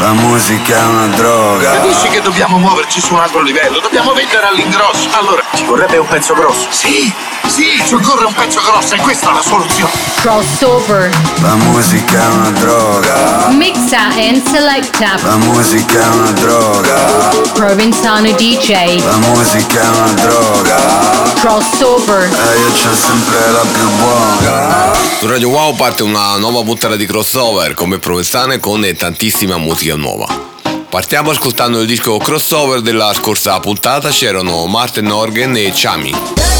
la musica è una droga. Capisci che dobbiamo muoverci su un altro livello? Dobbiamo vendere all'ingrosso. Allora, ci vorrebbe un pezzo grosso. Sì, sì, ci occorre un pezzo grosso e questa è la soluzione. Crossover. La musica è una droga. Mixa and selecta. La musica è una droga. Provenzano DJ. La musica è una droga. Crossover. E io c'ho sempre la più buona. Su Radio Wow parte una nuova puntata di crossover come Provenzane con tantissima musica musica nuova. Partiamo ascoltando il disco crossover della scorsa puntata, c'erano Martin Organ e Chami.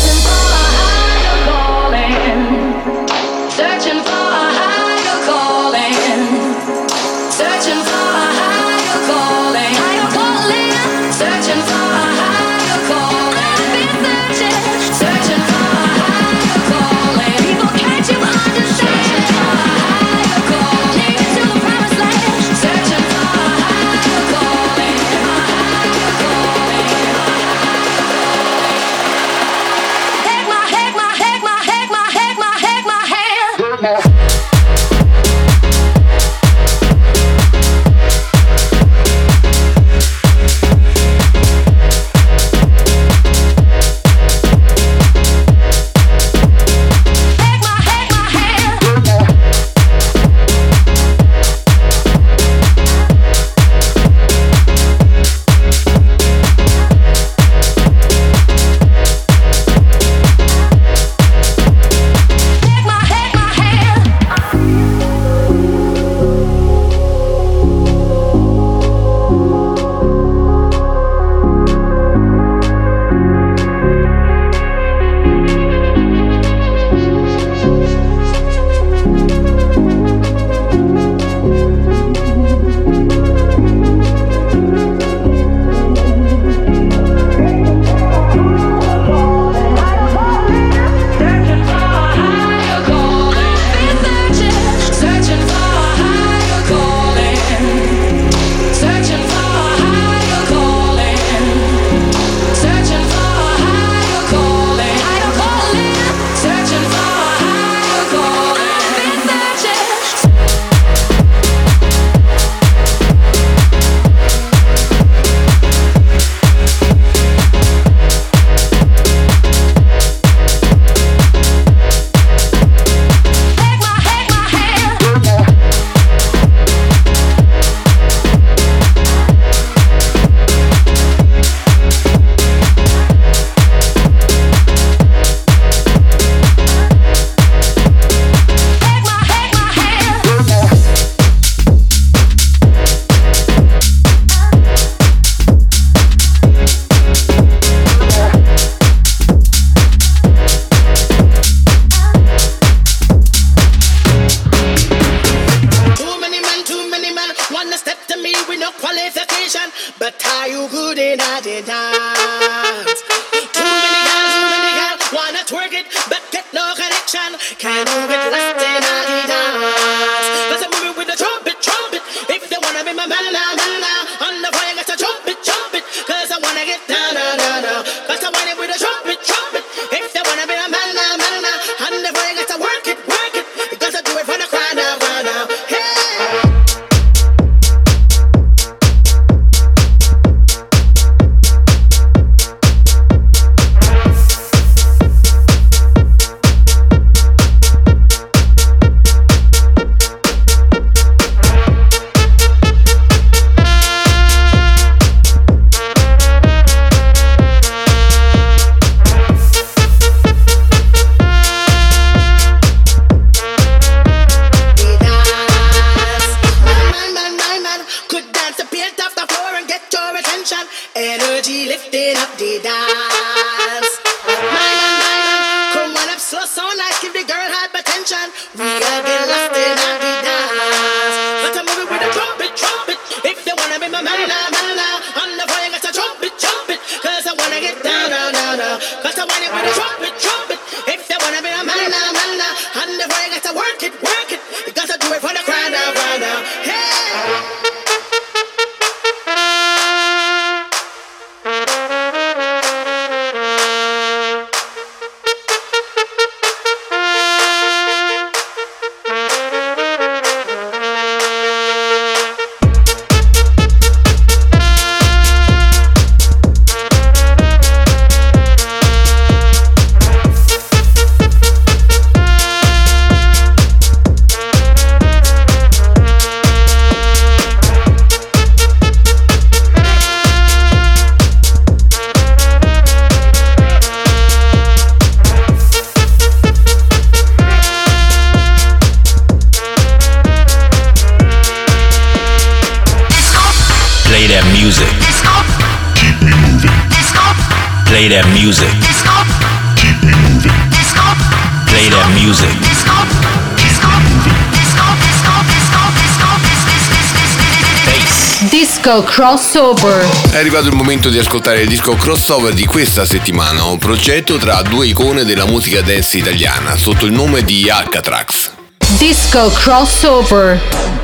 Disco crossover. È arrivato il momento di ascoltare il disco crossover di questa settimana, un progetto tra due icone della musica dance italiana sotto il nome di Alcatrax. Disco crossover.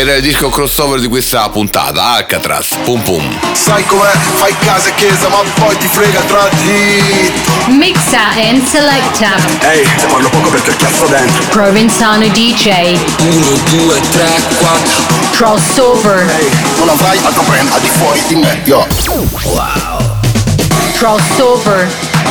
Era il disco crossover di questa puntata, Alcatraz, pum pum. Sai com'è? Fai casa e chiesa ma poi ti frega tra di Mixa and selecta. Ehi, te parlo poco perché il cazzo dentro Provenzano DJ. 1, 2, 3, 4 Crossover. Ehi, non avrai altro brand al di fuori di me Yo Crossover.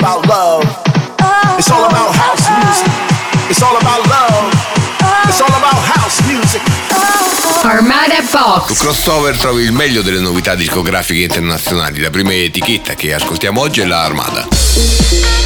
About love. It's all about house music. It's all about love. It's all about house music. Armada Su Box. crossover trovi il meglio delle novità discografiche internazionali. La prima etichetta che ascoltiamo oggi è la Armada.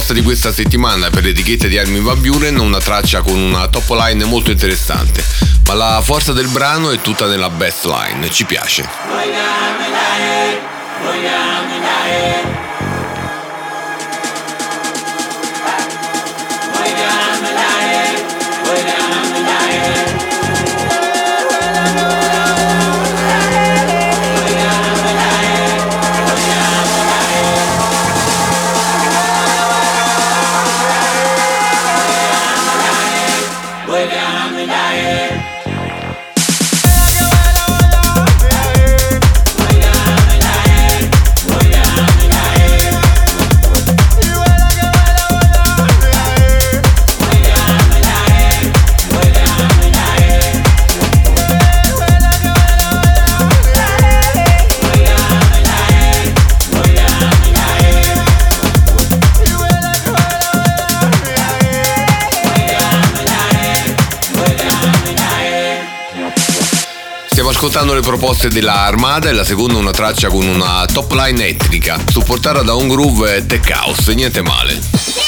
Proposta di questa settimana per l'etichetta di Armin Van Buren, una traccia con una top line molto interessante, ma la forza del brano è tutta nella best line, ci piace. Ascoltando le proposte della Armada e la seconda una traccia con una top line etnica, supportata da un groove tech house, niente male.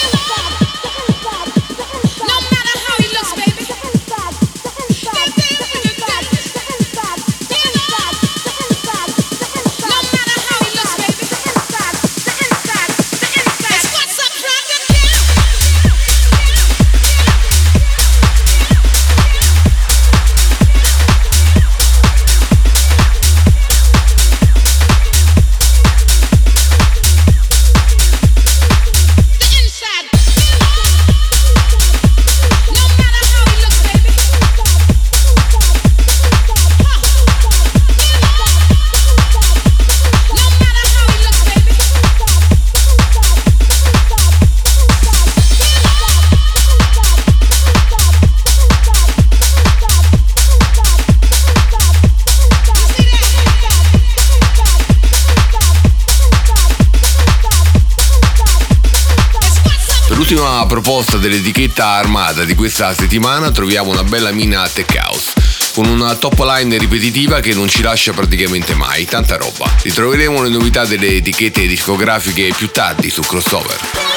Proposta dell'etichetta Armada di questa settimana troviamo una bella mina tech house con una top line ripetitiva che non ci lascia praticamente mai, tanta roba. Ritroveremo le novità delle etichette discografiche più tardi su Crossover.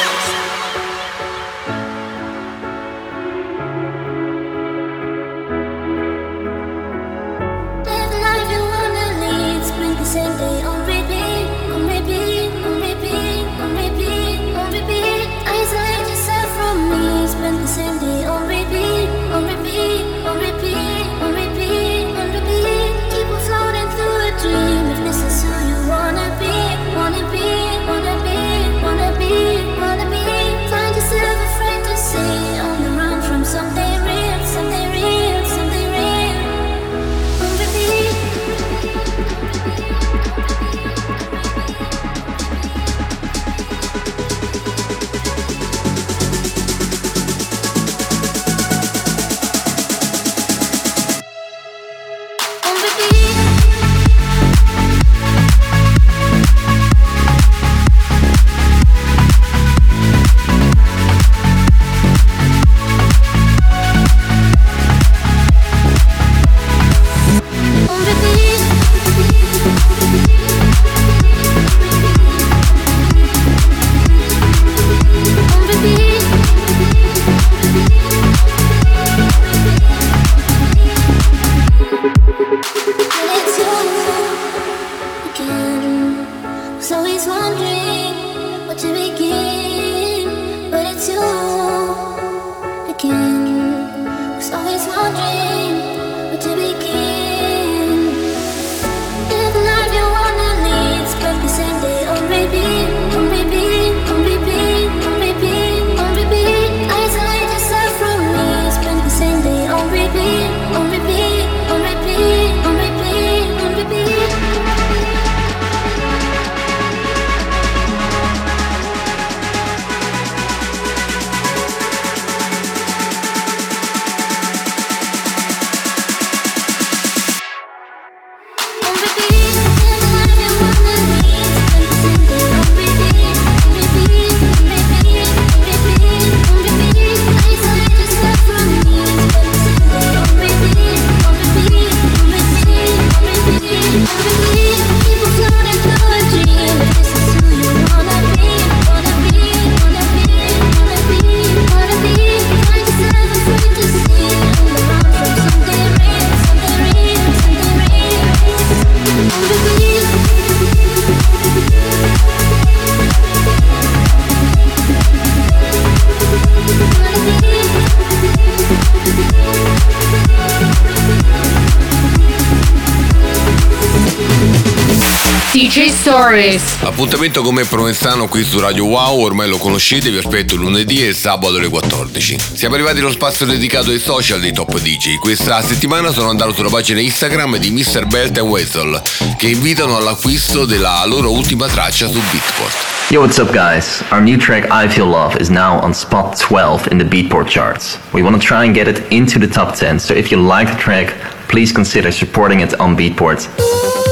Stories. L'appuntamento come provenzano qui su Radio Wow, ormai lo conoscete, vi aspetto lunedì e sabato alle 14. Siamo arrivati allo spazio dedicato ai social dei top DJ. Questa settimana sono andato sulla pagina Instagram di Mr. Belt e Wessel, che invitano all'acquisto della loro ultima traccia su Beatport. Yo, what's up, guys? Our new track I Feel Love is now on spot 12 in the Beatport charts. We want to try and get it into the top 10, so if you like the track, please consider supporting it on Beatport.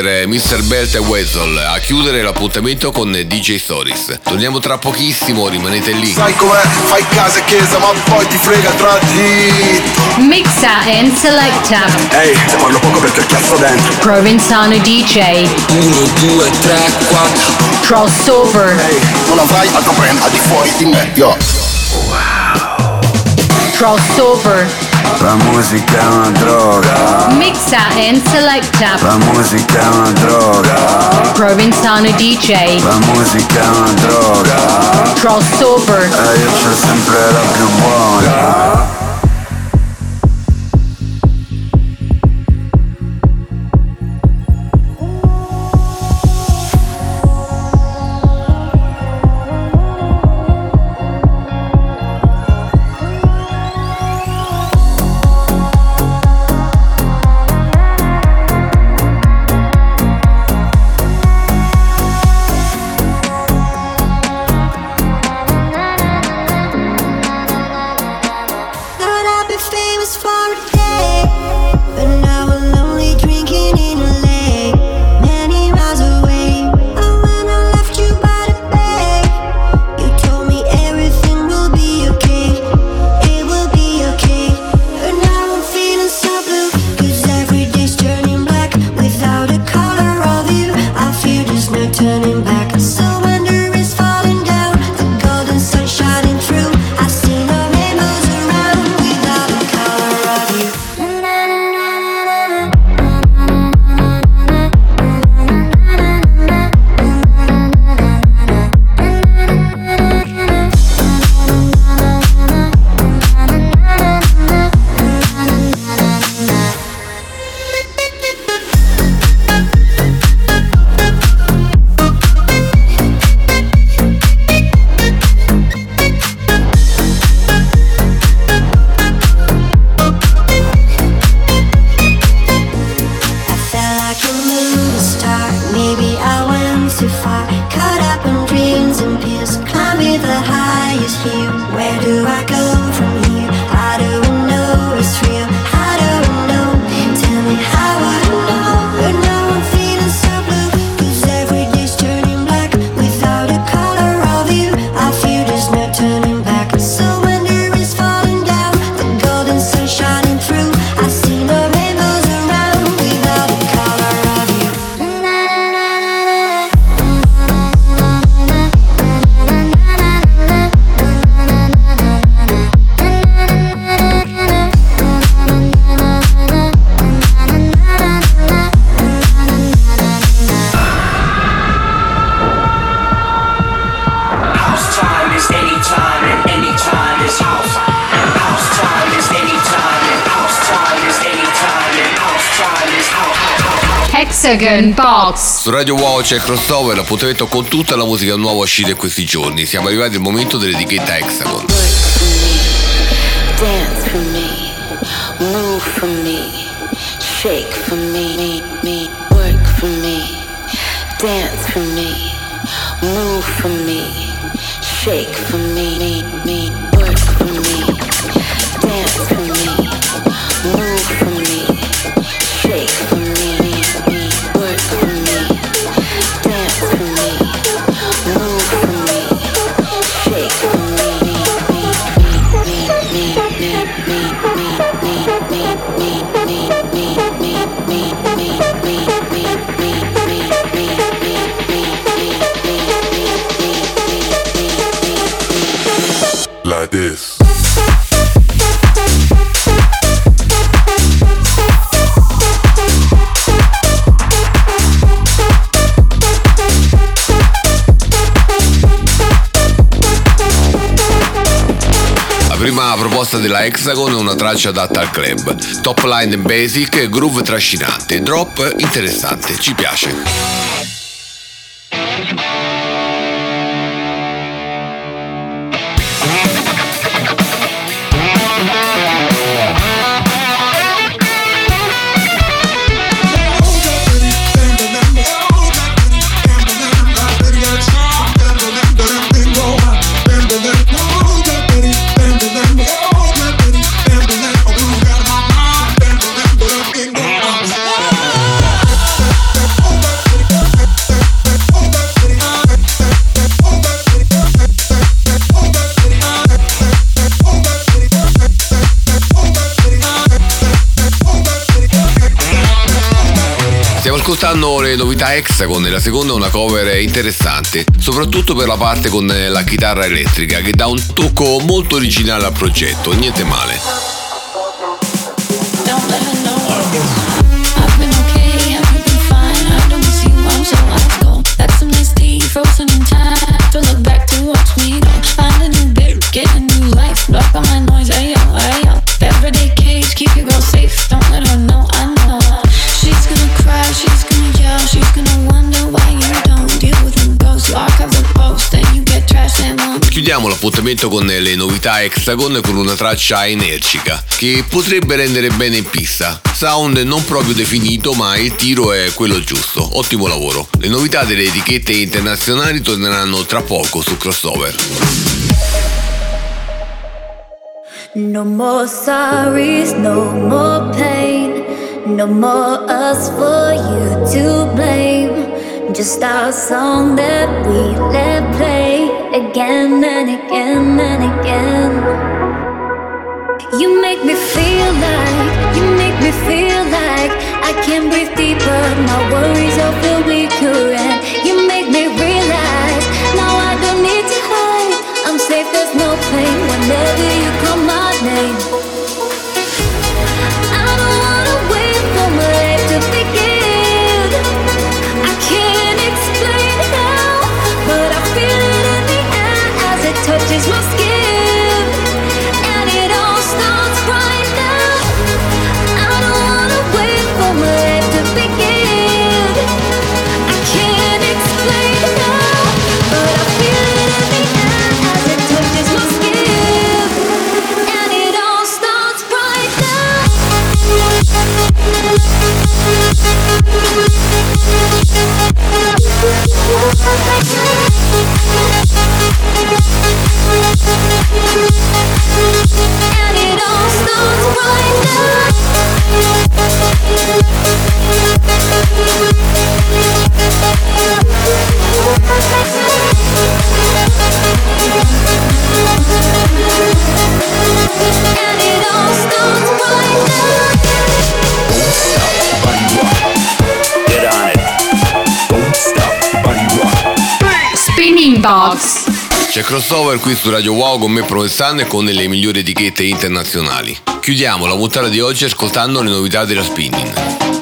Per eh, Mr. Belt e Wessel a chiudere l'appuntamento con DJ Stories. Torniamo tra pochissimo, rimanete lì. Sai com'è? Fai casa e chiesa, ma poi ti frega tra di. Mixa and selecta. Ehi, te parlo poco perché ho il cazzo dentro. Provenzano DJ. 1, 2, 3, 4. Crossover. Ehi, non avrai altro brand al di fuori di me, yo. Crossover. La musica è una droga. Mixa and selecta. La musica è una droga. Provenzano DJ. La musica è una droga. Crossover. E io c'ho sempre la più buona. Hexagon Box. Su Radio Wow c'è Crossover, l'appuntamento con tutta la musica nuova uscita in questi giorni. Siamo arrivati al momento dell'etichetta Hexagon. Proposta della Hexagon è una traccia adatta al club. Top line basic, groove trascinante, drop interessante, ci piace. Novità Hexagon e la seconda è una cover interessante, soprattutto per la parte con la chitarra elettrica che dà un tocco molto originale al progetto, niente male. Frozen in time. To look back to watch me go. Find a new bit, get a new life. Block all my Chiudiamo l'appuntamento con le novità Hexagon con una traccia energica che potrebbe rendere bene in pista. Sound non proprio definito, ma il tiro è quello giusto. Ottimo lavoro. Le novità delle etichette internazionali torneranno tra poco su Crossover. No more sorries, no more pain. No more us for you to blame. Just our song that we let play again and again and again. You make me feel like, you make me feel like I can breathe deeper. My worries all feel weaker, and you make me realize now I don't need to hide. I'm safe, there's no pain whenever you call my name. just must get C'è crossover qui su Radio Wow con me Provenzano e con le migliori etichette internazionali. Chiudiamo la puntata di oggi ascoltando le novità della spinning.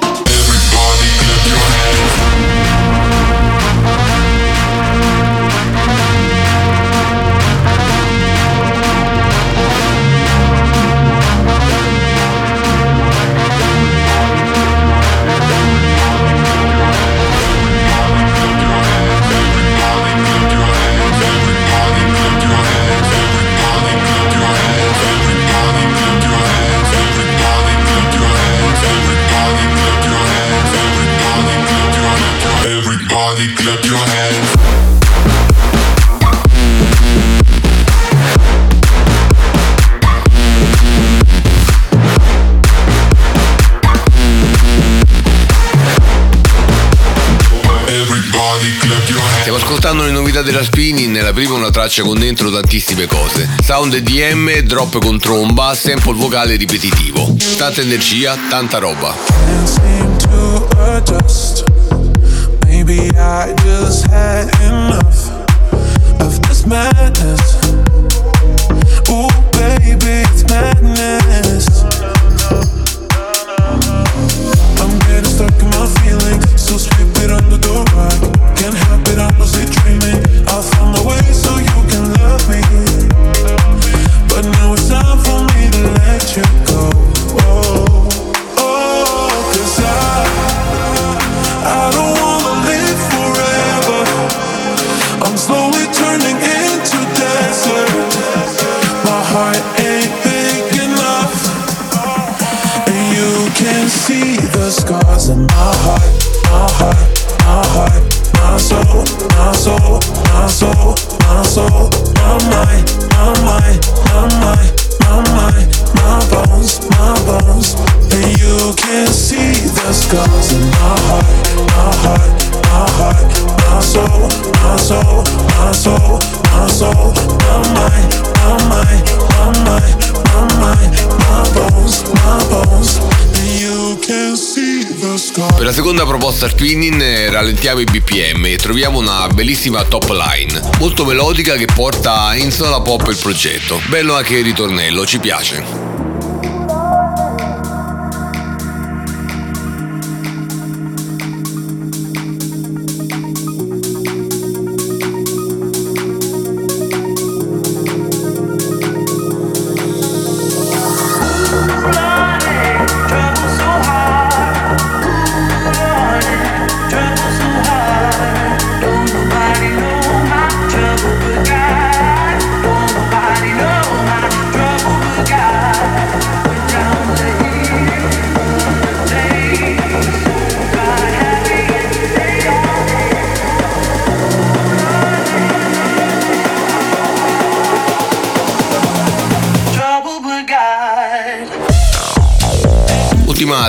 Stiamo ascoltando le novità della spinning, nella prima una traccia con dentro tantissime cose. Sound EDM, drop con tromba, sample vocale ripetitivo. Tanta energia, tanta roba. Maybe I just had enough of this madness. Ooh, baby, it's madness. I'm getting stuck in my feelings, so sweep it under the rug. Can't help it, I'm lucid dreaming. I found the way so you can love me. But now it's time for me to let you go. Mind, my heart, my heart, my soul, my soul, my soul, my soul, my mind, my mind, my mind, my mind, my bones, my bones And you can see the scars in my heart, my heart, my heart, my soul, my soul, my soul, my mind, scars. Per la seconda proposta spinning eh, rallentiamo i BPM e troviamo una bellissima top line, molto melodica che porta in sola pop il progetto. Bello anche il ritornello, ci piace.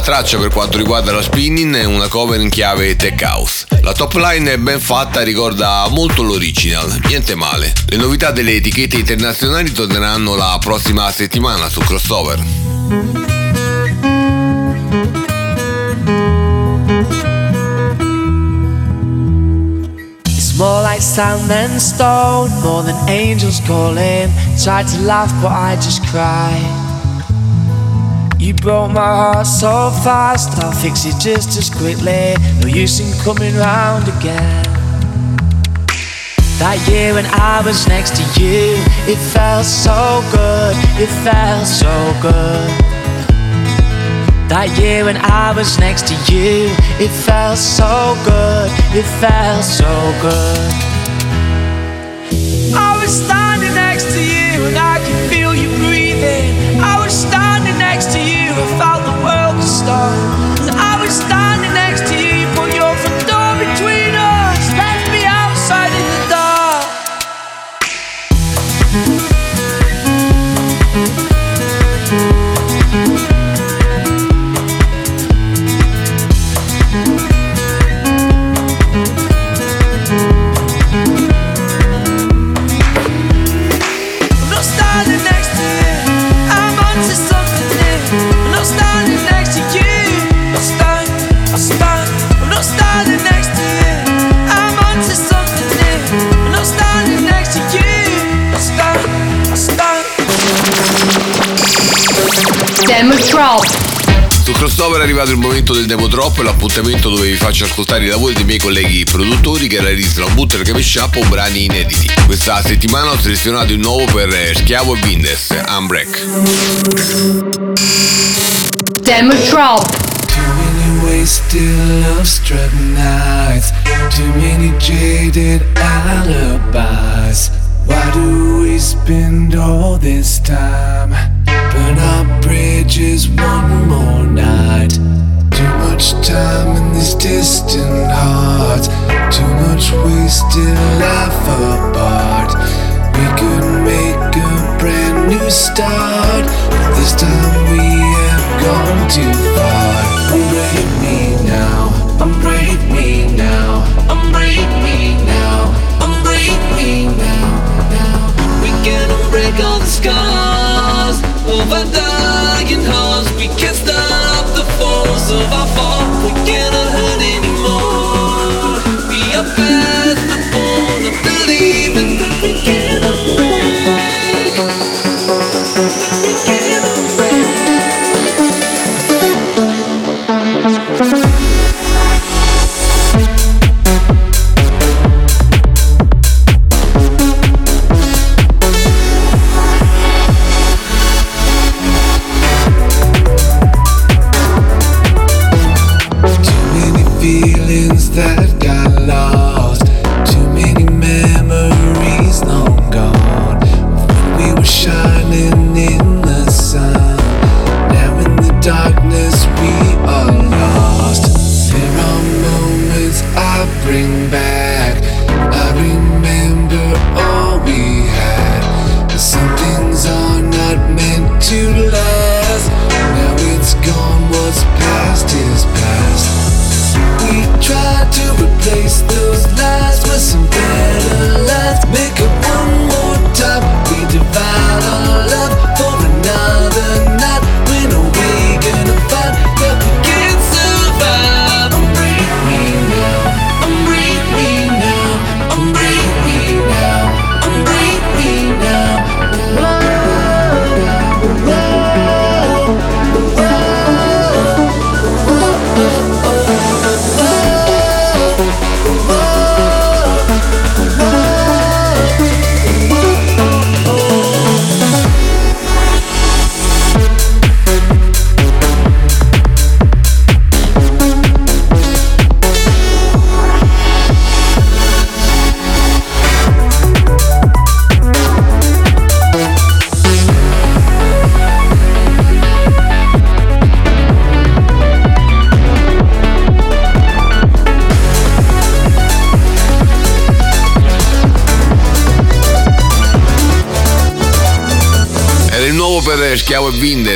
Traccia per quanto riguarda la spinning è una cover in chiave tech house. La top line è ben fatta e ricorda molto l'original, niente male. Le novità delle etichette internazionali torneranno la prossima settimana su Crossover. More like sand than stone, more than angels calling. Tried to laugh, but I just cried. Broke my heart so fast, I'll fix it just as quickly. No use in coming round again. That year when I was next to you, it felt so good, it felt so good. That year when I was next to you, it felt so good, it felt so good. I was standing Demo Drop. Su crossover è arrivato il momento del demo drop, l'appuntamento dove vi faccio ascoltare i lavori dei miei colleghi produttori che realizzano un bootleg mashup o brani inediti. Questa settimana ho selezionato il nuovo per Schiavo e Bindes, Unbreak. Demo Drop. Too many wasted love-struck nights Too many jaded alibis Why do we spend all this time? Burn our bridges one more night. Too much time in these distant hearts Too much wasted life apart. We could make a brand new start. But this time we have gone too far of our dying hearts. We can't stop the force of our fall. We try to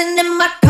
Dancing in my car,